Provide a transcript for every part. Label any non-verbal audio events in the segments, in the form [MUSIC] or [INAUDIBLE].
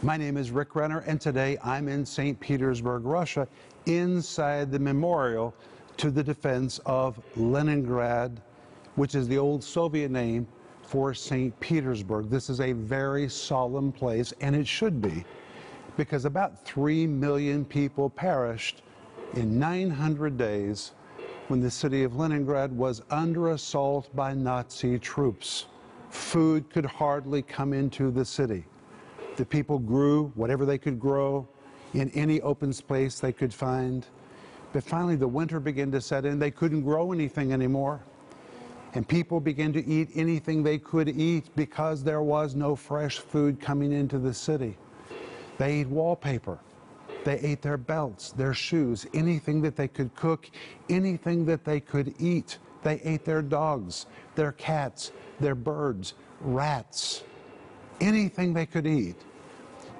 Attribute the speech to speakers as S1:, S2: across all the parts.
S1: My name is Rick Renner, and today I'm in St. Petersburg, Russia, inside the memorial to the defense of Leningrad, which is the old Soviet name for St. Petersburg. This is a very solemn place, and it should be, because about 3 million people perished in 900 days when the city of Leningrad was under assault by Nazi troops. Food could hardly come into the city. The people grew whatever they could grow in any open space they could find. But finally, the winter began to set in. They couldn't grow anything anymore. And people began to eat anything they could eat because there was no fresh food coming into the city. They ate wallpaper. They ate their belts, their shoes, anything that they could cook, anything that they could eat. They ate their dogs, their cats, their birds, rats, anything they could eat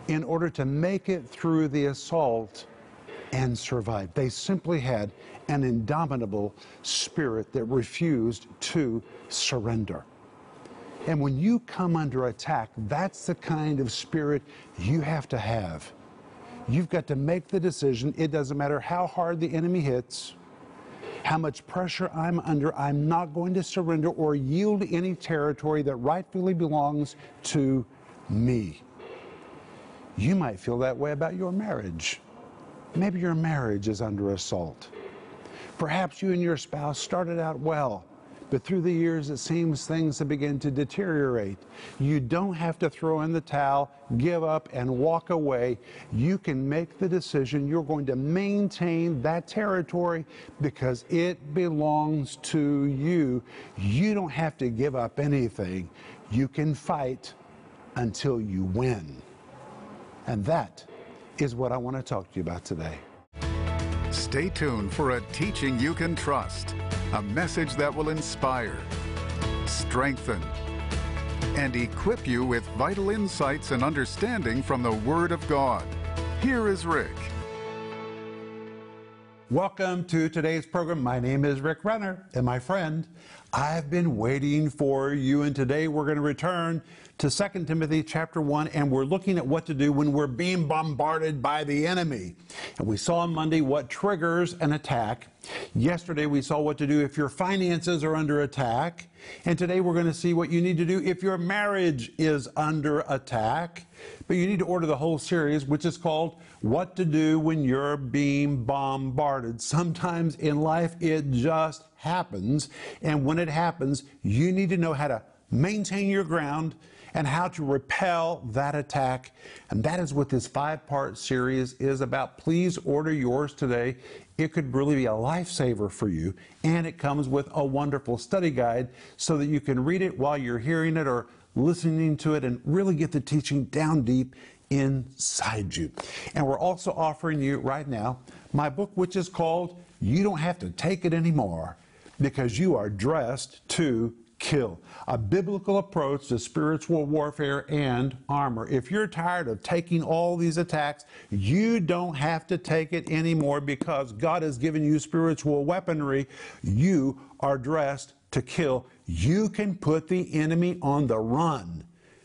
S1: in order to make it through the assault and survive. They simply had an indomitable spirit that refused to surrender. And when you come under attack, that's the kind of spirit you have to have. You've got to make the decision. It doesn't matter how hard the enemy hits, how much pressure I'm under, I'm not going to surrender or yield any territory that rightfully belongs to me. You might feel that way about your marriage. Maybe your marriage is under assault. Perhaps you and your spouse started out well, but through the years it seems things have begun to deteriorate. You don't have to throw in the towel, give up, and walk away. You can make the decision you're going to maintain that territory because it belongs to you. You don't have to give up anything. You can fight until you win. And that is what I want to talk to you about today.
S2: Stay tuned for a teaching you can trust, a message that will inspire, strengthen, and equip you with vital insights and understanding from the Word of God. Here is Rick.
S1: Welcome to today's program. My name is Rick Renner, and my friend, I've been waiting for you. And today we're going to return to 2 Timothy chapter 1, and we're looking at what to do when we're being bombarded by the enemy. And we saw on Monday what triggers an attack. Yesterday we saw what to do if your finances are under attack. And today we're going to see what you need to do if your marriage is under attack. But you need to order the whole series, which is called What to Do When You're Being Bombarded. Sometimes in life it just happens. And when it happens, you need to know how to maintain your ground and how to repel that attack. And that is what this five part series is about. Please order yours today. It could really be a lifesaver for you. And it comes with a wonderful study guide so that you can read it while you're hearing it or listening to it and really get the teaching down deep inside you. And we're also offering you right now my book, which is called You Don't Have to Take It Anymore because you are dressed to kill. A biblical approach to spiritual warfare and armor. If you're tired of taking all these attacks, you don't have to take it anymore because God has given you spiritual weaponry. You are dressed to kill. You can put the enemy on the run.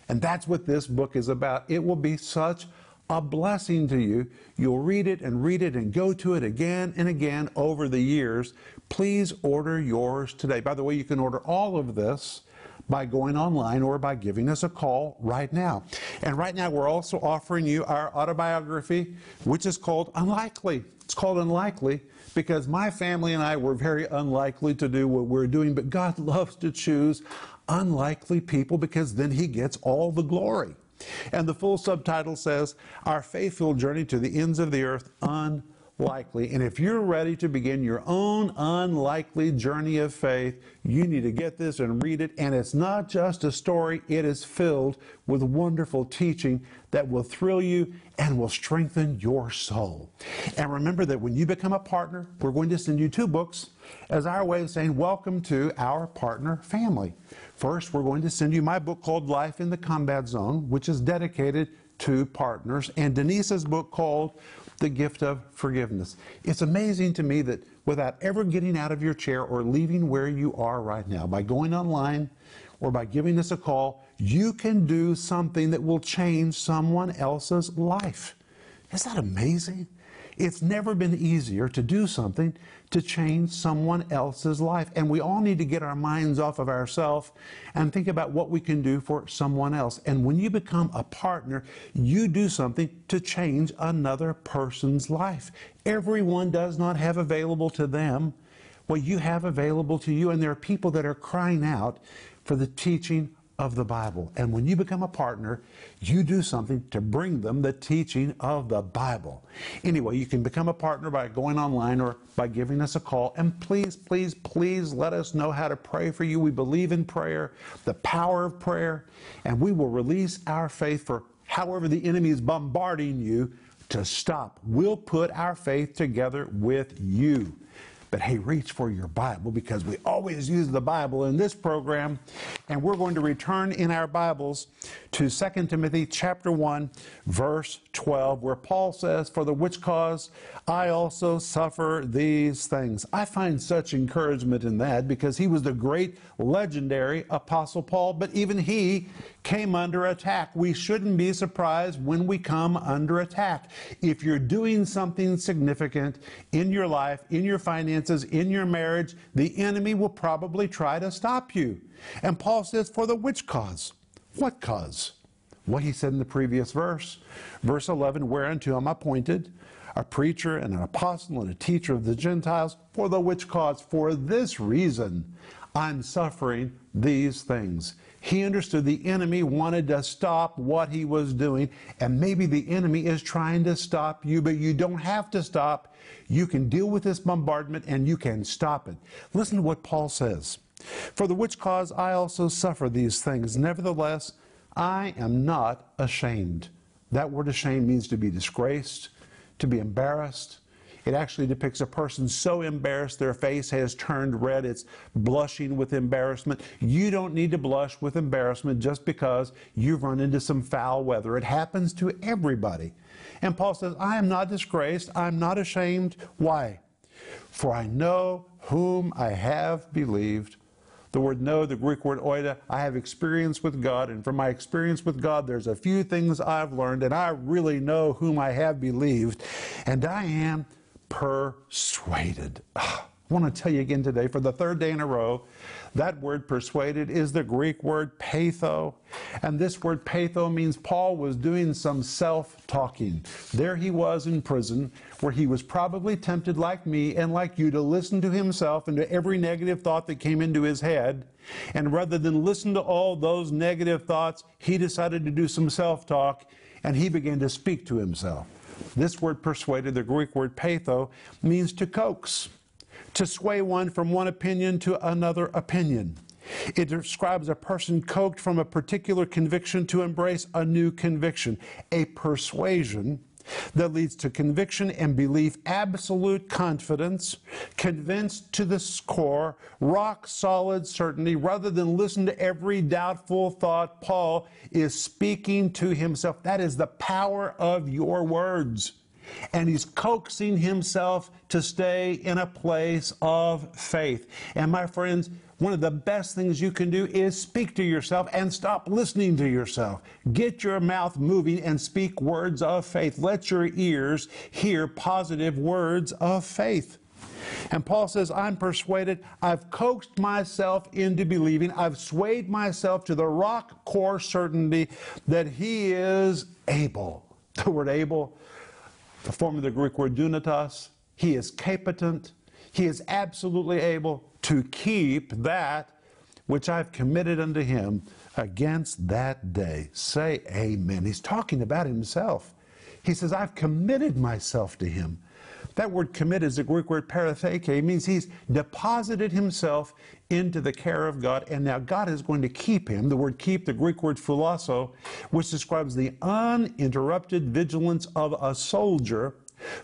S1: And that's what this book is about. It will be such a blessing to you. You'll read it and read it and go to it again and again over the years. Please order yours today. By the way, you can order all of this by going online or by giving us a call right now. And right now, we're also offering you our autobiography, which is called Unlikely. It's called Unlikely because my family and I were very unlikely to do what we're doing, but God [LAUGHS] loves to choose unlikely people because then He gets all the glory. And the full subtitle says, Our Faithful Journey to the Ends of the Earth Unlikely. And if you're ready to begin your own unlikely journey of faith, you need to get this and read it. And it's not just a story, it is filled with wonderful teaching that will thrill you and will strengthen your soul. And remember that when you become a partner, we're going to send you two books as our way of saying, Welcome to our partner family. First, we're going to send you my book called Life in the Combat Zone, which is dedicated to partners, and Denise's book called The Gift of Forgiveness. It's amazing to me that without ever getting out of your chair or leaving where you are right now, by going online or by giving us a call, you can do something that will change someone else's life. Isn't that amazing? It's never been easier to do something to change someone else's life. And we all need to get our minds off of ourselves and think about what we can do for someone else. And when you become a partner, you do something to change another person's life. Everyone does not have available to them what you have available to you. And there are people that are crying out for the teaching of the Bible. And when you become a partner, you do something to bring them the teaching of the Bible. Anyway, you can become a partner by going online or by giving us a call. And please, please, please let us know how to pray for you. We believe in prayer, the power of prayer, and we will release our faith for however the enemy is bombarding you to stop. We'll put our faith together with you. But hey, reach for your Bible because we always use the Bible in this program. And we're going to return in our Bibles to 2 Timothy chapter 1, verse 12, where Paul says, For the which cause I also suffer these things. I find such encouragement in that because he was the great legendary Apostle Paul, but even he came under attack. We shouldn't be surprised when we come under attack. If you're doing something significant in your life, in your finances, in your marriage, the enemy will probably try to stop you. And Paul says, For the which cause? What cause? What he said in the previous verse. Verse 11, Whereunto I'm appointed a preacher and an apostle and a teacher of the Gentiles, for the which cause, for this reason, I'm suffering these things. He understood the enemy wanted to stop what he was doing, and maybe the enemy is trying to stop you, but you don't have to stop. You can deal with this bombardment and you can stop it. Listen to what Paul says. For the which cause I also suffer these things. Nevertheless, I am not ashamed. That word ashamed means to be disgraced, to be embarrassed, it actually depicts a person so embarrassed their face has turned red, it's blushing with embarrassment. You don't need to blush with embarrassment just because you've run into some foul weather. It happens to everybody. And Paul says, I am not disgraced, I'm not ashamed. Why? For I know whom I have believed. The word know, the Greek word oida, I have experience with God, and from my experience with God, there's a few things I've learned, and I really know whom I have believed, and I am persuaded. Ah, I want to tell you again today, for the third day in a row, that word persuaded is the Greek word peitho. And this word peitho means Paul was doing some self talking. There he was in prison, where he was probably tempted, like me and like you, to listen to himself and to every negative thought that came into his head. And rather than listen to all those negative thoughts, he decided to do some self talk and he began to speak to himself. This word persuaded, the Greek word peitho, means to coax, to sway one from one opinion to another opinion. It describes a person coked from a particular conviction to embrace a new conviction. A persuasion that leads to conviction and belief, absolute confidence, convinced to the core, rock solid certainty, rather than listen to every doubtful thought. Paul is speaking to himself. That is the power of your words. And he's coaxing himself to stay in a place of faith. And my friends, one of the best things you can do is speak to yourself and stop listening to yourself. Get your mouth moving and speak words of faith. Let your ears hear positive words of faith. And Paul says, I'm persuaded, I've coaxed myself into believing, I've swayed myself to the rock core certainty that he is able. [LAUGHS] The word able, the form of the Greek word dunatos, he is capitant, he is absolutely able to keep that which I've committed unto him against that day. Say amen. He's talking about himself. He says, I've committed myself to him. That word commit is the Greek word paratheke. It means he's deposited himself into the care of God, and now God is going to keep him. The word keep, the Greek word phulasso, which describes the uninterrupted vigilance of a soldier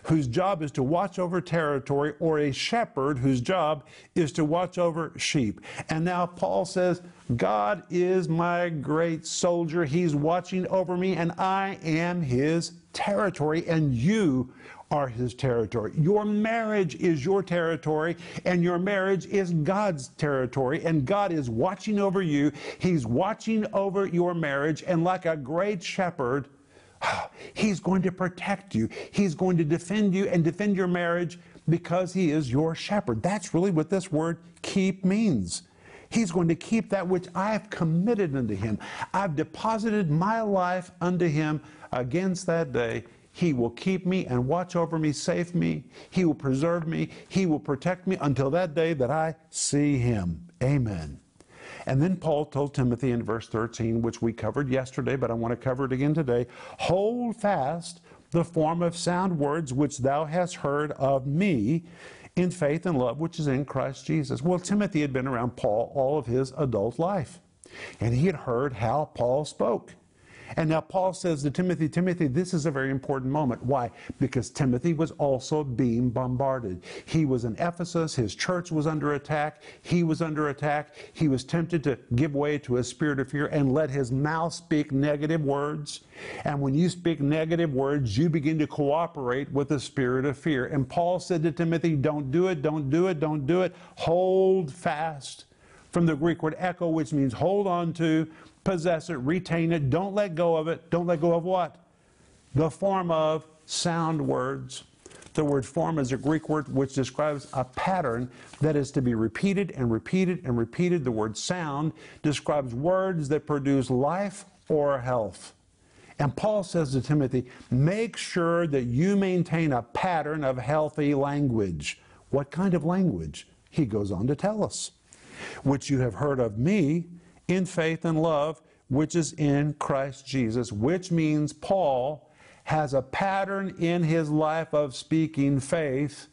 S1: whose job is to watch over territory, or a shepherd whose job is to watch over sheep. And now Paul says, God is my great soldier. He's watching over me, and I am his territory, and you are his territory. Your marriage is your territory, and your marriage is God's territory, and God is watching over you. He's watching over your marriage, and like a great shepherd, [SIGHS] He's going to protect you. He's going to defend you and defend your marriage because He is your shepherd. That's really what this word keep means. He's going to keep that which I have committed unto Him. I've deposited my life unto Him against that day. He will keep me and watch over me, save me. He will preserve me. He will protect me until that day that I see Him. Amen. And then Paul told Timothy in verse 13, which we covered yesterday, but I want to cover it again today hold fast the form of sound words which thou hast heard of me in faith and love which is in Christ Jesus. Well, Timothy had been around Paul all of his adult life, and he had heard how Paul spoke. And now Paul says to Timothy, Timothy, this is a very important moment. Why? Because Timothy was also being bombarded. He was in Ephesus, his church was under attack, he was under attack. He was tempted to give way to a spirit of fear and let his mouth speak negative words. And when you speak negative words, you begin to cooperate with the spirit of fear. And Paul said to Timothy, Don't do it, don't do it, don't do it. Hold fast. From the Greek word echo, which means hold on to, possess it, retain it, don't let go of it. Don't let go of what? The form of sound words. The word form is a Greek word which describes a pattern that is to be repeated and repeated and repeated. The word sound describes words that produce life or health. And Paul says to Timothy, make sure that you maintain a pattern of healthy language. What kind of language? He goes on to tell us. Which you have heard of me in faith and love, which is in Christ Jesus, which means Paul has a pattern in his life of speaking faith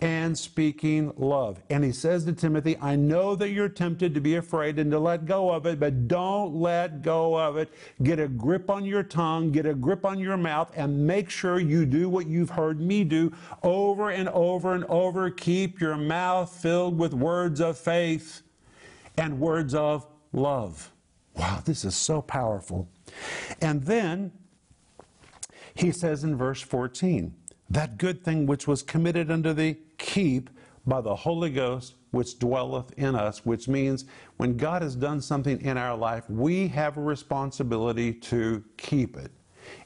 S1: and speaking love. And he says to Timothy, I know that you're tempted to be afraid and to let go of it, but don't let go of it. Get a grip on your tongue, get a grip on your mouth, and make sure you do what you've heard me do over and over and over. Keep your mouth filled with words of faith and words of love. Wow, this is so powerful. And then he says in verse 14, that good thing which was committed unto thee, keep by the Holy Ghost which dwelleth in us, which means when God has done something in our life, we have a responsibility to keep it.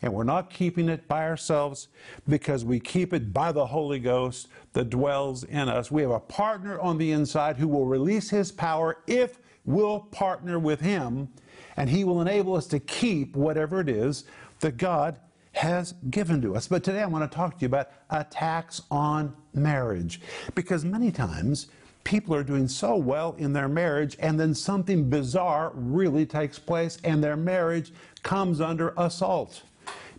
S1: And we're not keeping it by ourselves because we keep it by the Holy Ghost that dwells in us. We have a partner on the inside who will release his power if we'll partner with him and he will enable us to keep whatever it is that God has given to us. But today I want to talk to you about attacks on marriage. Because many times people are doing so well in their marriage, and then something bizarre really takes place, and their marriage comes under assault.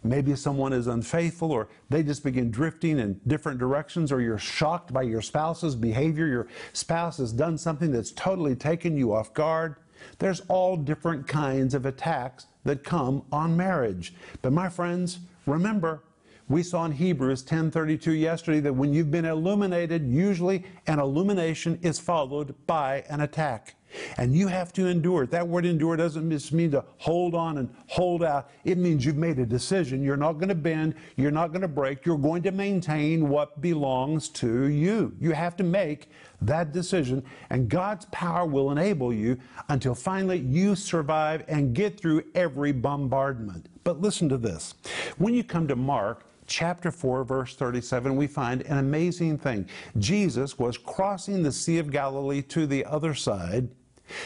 S1: Maybe someone is unfaithful, or they just begin drifting in different directions, or you're shocked by your spouse's behavior. Your spouse has done something that's totally taken you off guard. There's all different kinds of attacks that come on marriage. But my friends, remember, we saw in Hebrews 10:32 yesterday that when you've been illuminated, usually an illumination is followed by an attack. And you have to endure. That word endure doesn't just mean to hold on and hold out. It means you've made a decision. You're not going to bend. You're not going to break. You're going to maintain what belongs to you. You have to make that decision, and God's power will enable you until finally you survive and get through every bombardment. But listen to this. When you come to Mark, chapter 4, verse 37, we find an amazing thing. Jesus was crossing the Sea of Galilee to the other side.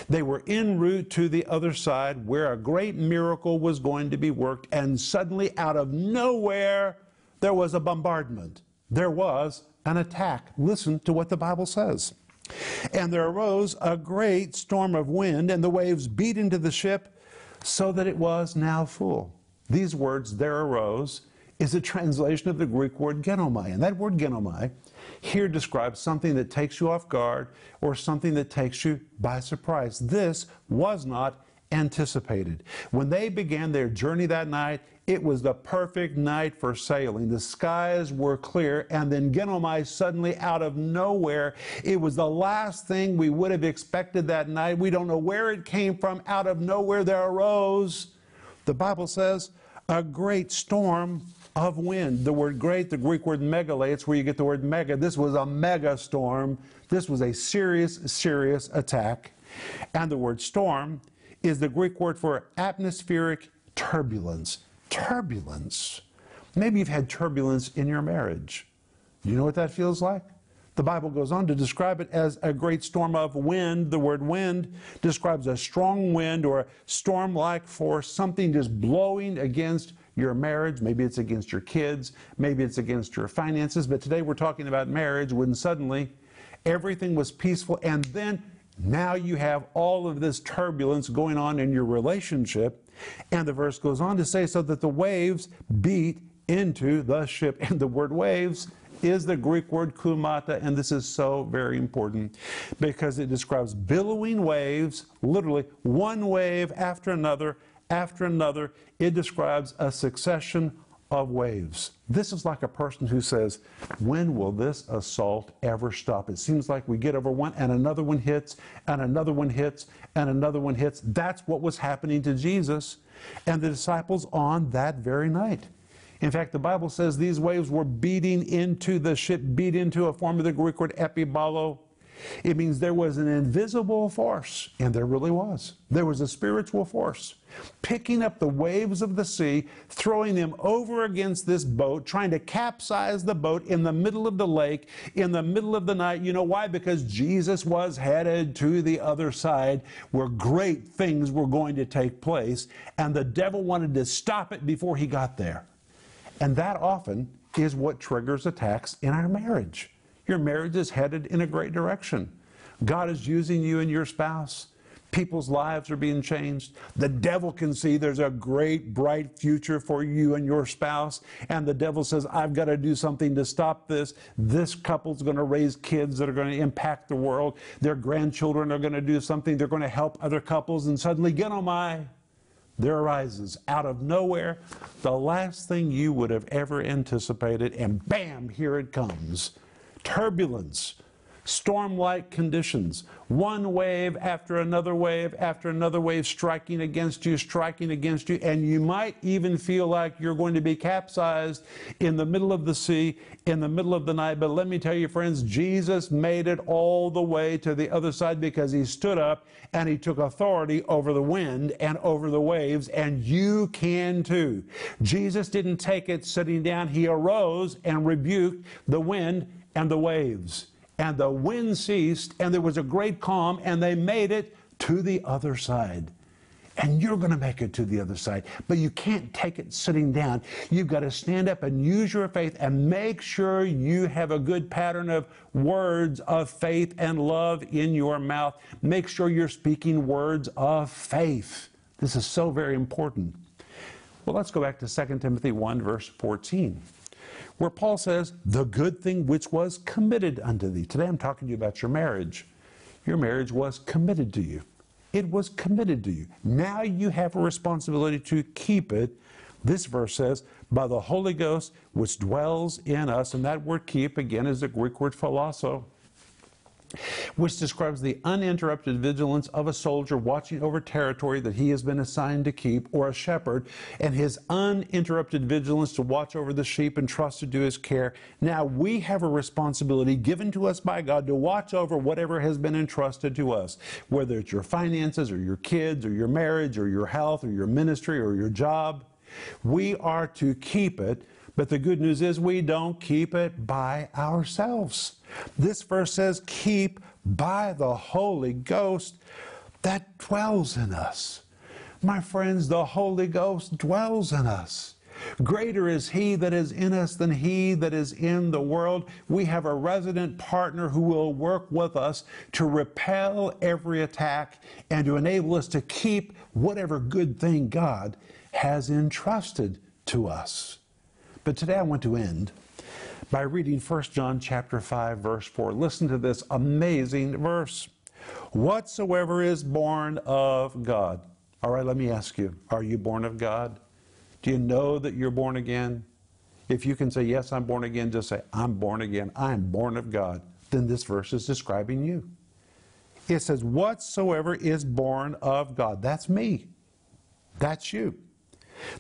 S1: They were en route to the other side where a great miracle was going to be worked, and suddenly, out of nowhere, there was a bombardment. There was an attack. Listen to what the Bible says. And there arose a great storm of wind, and the waves beat into the ship so that it was now full. These words, there arose, is a translation of the Greek word genomai. And that word genomai here describes something that takes you off guard or something that takes you by surprise. This was not anticipated. When they began their journey that night, it was the perfect night for sailing. The skies were clear, and then Genomai suddenly out of nowhere. It was the last thing we would have expected that night. We don't know where it came from. Out of nowhere, there arose, the Bible says, a great storm of wind. The word great, the Greek word megale, it's where you get the word mega. This was a mega storm. This was a serious, serious attack. And the word storm is the Greek word for atmospheric turbulence. Turbulence. Maybe you've had turbulence in your marriage. You know what that feels like? The Bible goes on to describe it as a great storm of wind. The word wind describes a strong wind or a storm like force, something just blowing against your marriage. Maybe it's against your kids. Maybe it's against your finances. But today we're talking about marriage when suddenly everything was peaceful and then now you have all of this turbulence going on in your relationship. And the verse goes on to say, so that the waves beat into the ship. [LAUGHS] And the word waves is the Greek word kumata, and this is so very important because it describes billowing waves, literally one wave after another after another. It describes a succession of waves. This is like a person who says, When will this assault ever stop? It seems like we get over one and another one hits, and another one hits, and another one hits. That's what was happening to Jesus and the disciples on that very night. In fact, the Bible says these waves were beating into the ship, beat into a form of the Greek word epibalo, it means there was an invisible force, and there really was. There was a spiritual force picking up the waves of the sea, throwing them over against this boat, trying to capsize the boat in the middle of the lake, in the middle of the night. You know why? Because Jesus was headed to the other side where great things were going to take place, and the devil wanted to stop it before he got there. And that often is what triggers attacks in our marriage. Your marriage is headed in a great direction. God is using you and your spouse. People's lives are being changed. The devil can see there's a great, bright future for you and your spouse. And the devil says, I've got to do something to stop this. This couple's going to raise kids that are going to impact the world. Their grandchildren are going to do something. They're going to help other couples. And suddenly, genomai there arises out of nowhere the last thing you would have ever anticipated, and bam, here it comes turbulence, storm like conditions, one wave after another wave after another wave striking against you, striking against you, and you might even feel like you're going to be capsized in the middle of the sea, in the middle of the night. But let me tell you, friends, Jesus made it all the way to the other side because he stood up and he took authority over the wind and over the waves, and you can too. Jesus didn't take it sitting down, he arose and rebuked the wind and the waves. And the wind ceased, and there was a great calm, and they made it to the other side. And you're going to make it to the other side. But you can't take it sitting down. You've got to stand up and use your faith and make sure you have a good pattern of words of faith and love in your mouth. Make sure you're speaking words of faith. This is so very important. Well, let's go back to 2 Timothy 1, verse 14 where Paul says, the good thing which was committed unto thee. Today I'm talking to you about your marriage. Your marriage was committed to you. It was committed to you. Now you have a responsibility to keep it. This verse says, by the Holy Ghost which dwells in us. And that word keep, again, is the Greek word phulasso which describes the uninterrupted vigilance of a soldier watching over territory that he has been assigned to keep, or a shepherd, and his uninterrupted vigilance to watch over the sheep entrusted to his care. Now we have a responsibility given to us by God to watch over whatever has been entrusted to us, whether it's your finances, or your kids, or your marriage, or your health, or your ministry, or your job. We are to keep it but the good news is we don't keep it by ourselves. This verse says, keep by the Holy Ghost that dwells in us. My friends, the Holy Ghost dwells in us. Greater is He that is in us than He that is in the world. We have a resident partner who will work with us to repel every attack and to enable us to keep whatever good thing God has entrusted to us. But today I want to end by reading 1 John chapter 5 verse 4. Listen to this amazing verse. Whatsoever is born of God. All right, let me ask you, are you born of God? Do you know that you're born again? If you can say, Yes, I'm born again, just say, I'm born again. I'm born of God. Then this verse is describing you. It says, Whatsoever is born of God. That's me. That's you.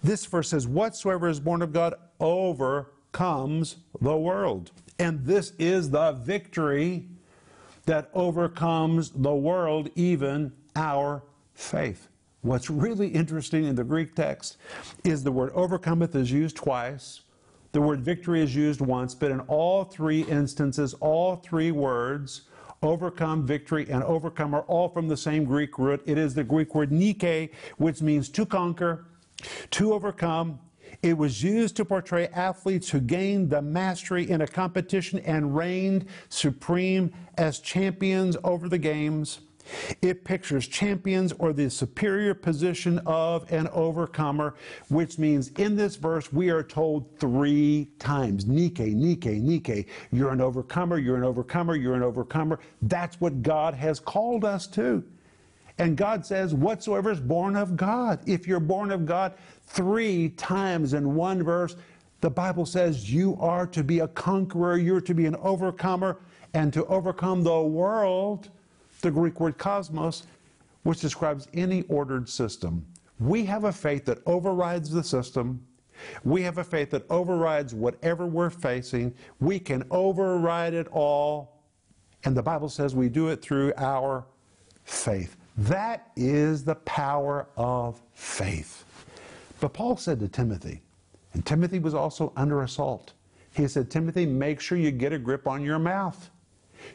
S1: This verse says, Whatsoever is born of God overcomes the world. And this is the victory that overcomes the world, even our faith. What's really interesting in the Greek text is the word overcometh is used twice. The word victory is used once, but in all three instances, all three words, overcome, victory, and overcome, are all from the same Greek root. It is the Greek word nike, which means to conquer, to overcome. It was used to portray athletes who gained the mastery in a competition and reigned supreme as champions over the games. It pictures champions or the superior position of an overcomer, which means in this verse we are told three times Nike, Nike, Nike. You're an overcomer, you're an overcomer, you're an overcomer. That's what God has called us to. And God says, Whatsoever is born of God. If you're born of God, three times in one verse, the Bible says you are to be a conqueror, you're to be an overcomer, and to overcome the world the Greek word cosmos, which describes any ordered system. We have a faith that overrides the system. We have a faith that overrides whatever we're facing. We can override it all. And the Bible says we do it through our faith. That is the power of faith. But Paul said to Timothy, and Timothy was also under assault. He said, Timothy, make sure you get a grip on your mouth.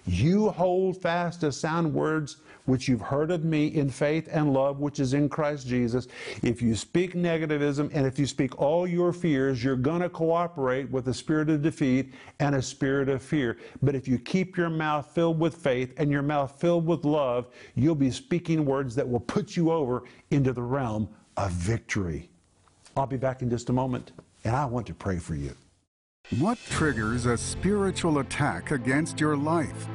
S1: You hold fast to sound words which you've heard of me in faith and love which is in Christ Jesus. If you speak negativism and if you speak all your fears, you're going to cooperate with a spirit of defeat and a spirit of fear. But if you keep your mouth filled with faith and your mouth filled with love, you'll be speaking words that will put you over into the realm of victory. I'll be back in just a moment, and I want to pray for you.
S2: What triggers a spiritual attack against your life?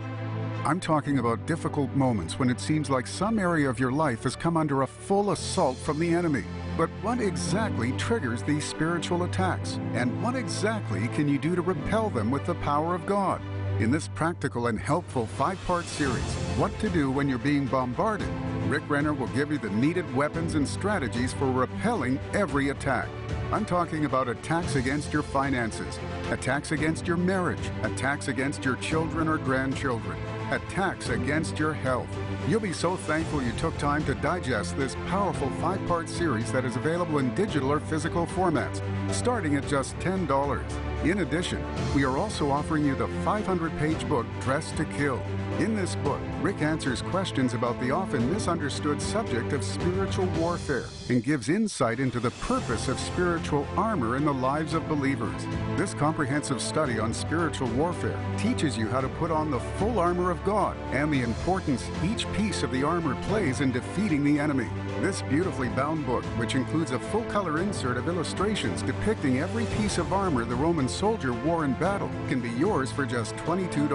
S2: I'm talking about difficult moments when it seems like some area of your life has come under a full assault from the enemy. But what exactly triggers these spiritual attacks? And what exactly can you do to repel them with the power of God? In this practical and helpful five part series, What to Do When You're Being Bombarded, Rick Renner will give you the needed weapons and strategies for repelling every attack. I'm talking about attacks against your finances, attacks against your marriage, attacks against your children or grandchildren, attacks against your health. You'll be so thankful you took time to digest this powerful five part series that is available in digital or physical formats, starting at just $10. In addition, we are also offering you the 500 page book, Dressed to Kill. In this book, Rick answers questions about the often misunderstood subject of spiritual warfare and gives insight into the purpose of spiritual armor in the lives of believers. This comprehensive study on spiritual warfare teaches you how to put on the full armor of God and the importance each piece of the armor plays in defeating the enemy. This beautifully bound book, which includes a full color insert of illustrations depicting every piece of armor the Roman soldier war in battle, can be yours for just $22.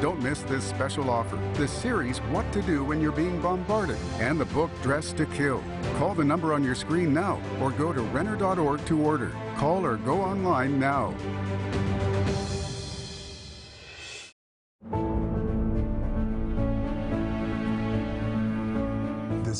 S2: Don't miss this special offer the series What to Do When You're Being Bombarded and the book Dressed to Kill. Call the number on your screen now or go to Renner.org to order. Call or go online now.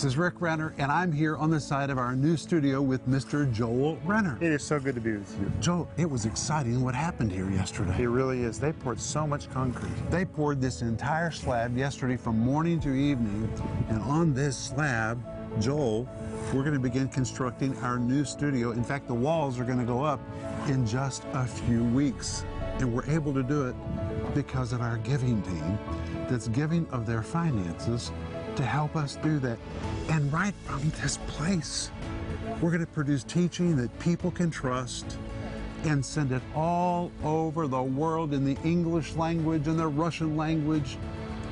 S1: This is Rick Renner, and I'm here on the side of our new studio with Mr. Joel Renner.
S3: It is so good to be with you.
S1: Joel, it was exciting what happened here yesterday.
S3: It really is. They poured so much concrete.
S1: They poured this entire slab yesterday from morning to evening, and on this slab, Joel, we're going to begin constructing our new studio. In fact, the walls are going to go up in just a few weeks, and we're able to do it because of our giving team that's giving of their finances to help us do that. And right from this place, we're going to produce teaching that people can trust and send it all over the world in the English language and the Russian language.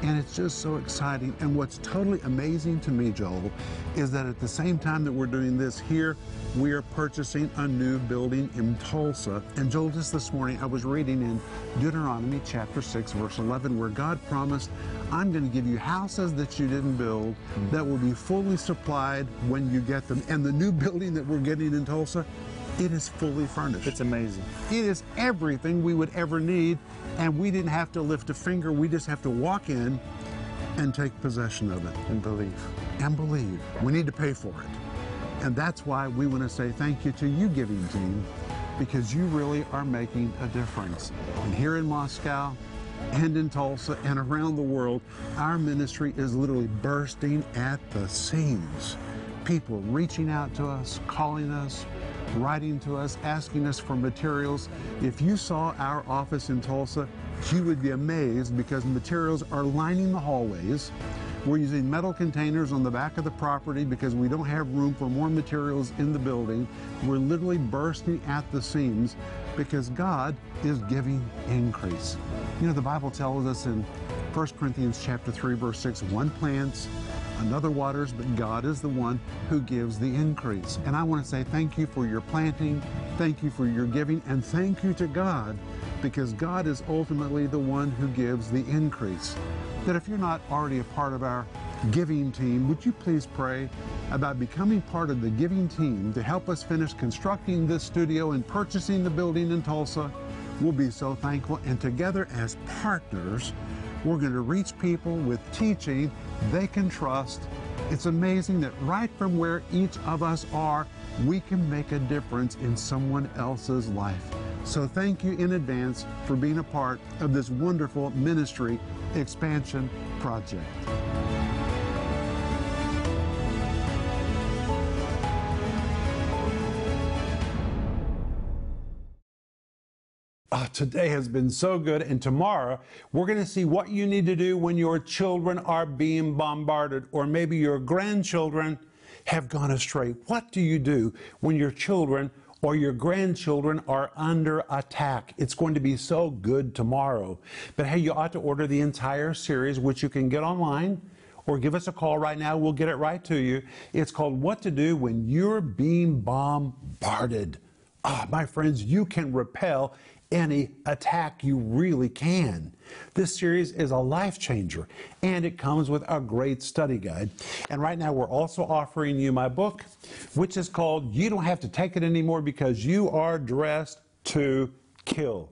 S1: And it's just so exciting. And what's totally amazing to me, Joel, is that at the same time that we're doing this here, we are purchasing a new building in Tulsa. And Joel, just this morning, I was reading in Deuteronomy chapter 6, verse 11, where God promised, I'm going to give you houses that you didn't build that will be fully supplied when you get them. And the new [LAUGHS] building that we're getting in Tulsa, it is fully furnished.
S3: It's amazing.
S1: It is everything we would ever need, and we didn't have to lift a finger. We just have to walk in and take possession of it
S3: And believe.
S1: and believe. We need to pay for it. And that's why we want to say thank you to you, Giving Team, because you really are making a difference. And here in Moscow, and in Tulsa and around the world, our ministry is literally bursting at the seams. People reaching out to us, calling us, writing to us, asking us for materials. If you saw our office in Tulsa, you would be amazed because materials are lining the hallways. We're using metal containers on the back of the property because we don't have room for more materials in the building. We're literally bursting at the seams because God is giving increase. You know, the Bible tells us in 1 Corinthians chapter 3, verse 6, one plants, another waters, but God is the one who gives the increase. And I want to say thank you for your planting, thank you for your giving, and thank you to God because God is ultimately the one who gives the increase. That if you're not already a part of our giving team, would you please pray about becoming part of the giving team to help us finish constructing this studio and purchasing the building in Tulsa? We'll be so thankful. And together as partners, we're going to reach people with teaching they can trust. It's amazing that right from where each of us are, we can make a difference in someone else's life. So thank you in advance for being a part of this wonderful ministry expansion project. Today has been so good, and tomorrow we're going to see what you need to do when your children are being bombarded, or maybe your grandchildren have gone astray. What do you do when your children or your grandchildren are under attack? It's going to be so good tomorrow. But hey, you ought to order the entire series, which you can get online or give us a call right now. We'll get it right to you. It's called What to Do When You're Being Bombarded. Ah, my friends, you can repel any attack you really can. This series is a life changer and it comes with a great study guide. And right now, we're also offering you my book, which is called You Don't Have to Take It Anymore Because You Are Dressed to Kill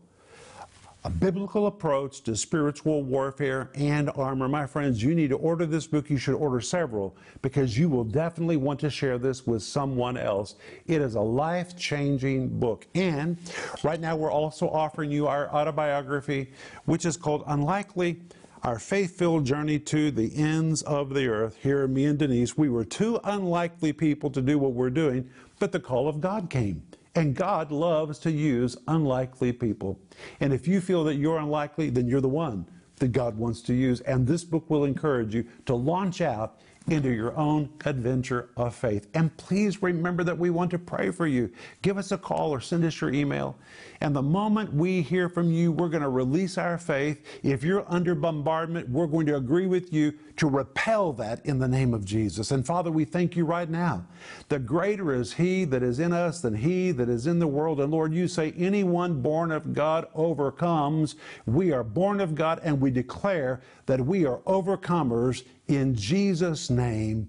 S1: a biblical approach to spiritual warfare and armor. My friends, you need to order this book. You should order several because you will definitely want to share this with someone else. It is a life changing book. And right now, we're also offering you our autobiography, which is called Unlikely. Our faith filled journey to the ends of the earth. Here, me and Denise, we were two unlikely people to do what we're doing, but the call of God came. And God loves to use unlikely people. And if you feel that you're unlikely, then you're the one that God wants to use. And this book will encourage you to launch out into your own adventure of faith. And please remember that we want to pray for you. Give us a call or send us your email. And the moment we hear from you, we're going to release our faith. If you're under bombardment, we're going to agree with you to repel that in the name of Jesus. And Father, we thank you right now. The greater is He that is in us than He that is in the world. And Lord, you say, anyone born of God overcomes. We are born of God and we declare that we are overcomers in Jesus' name.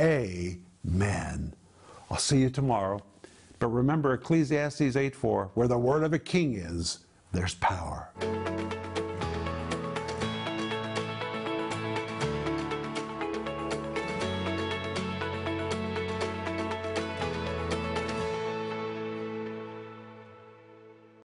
S1: Amen. I'll see you tomorrow. But remember Ecclesiastes 8 4, where the word of a king is, there's power.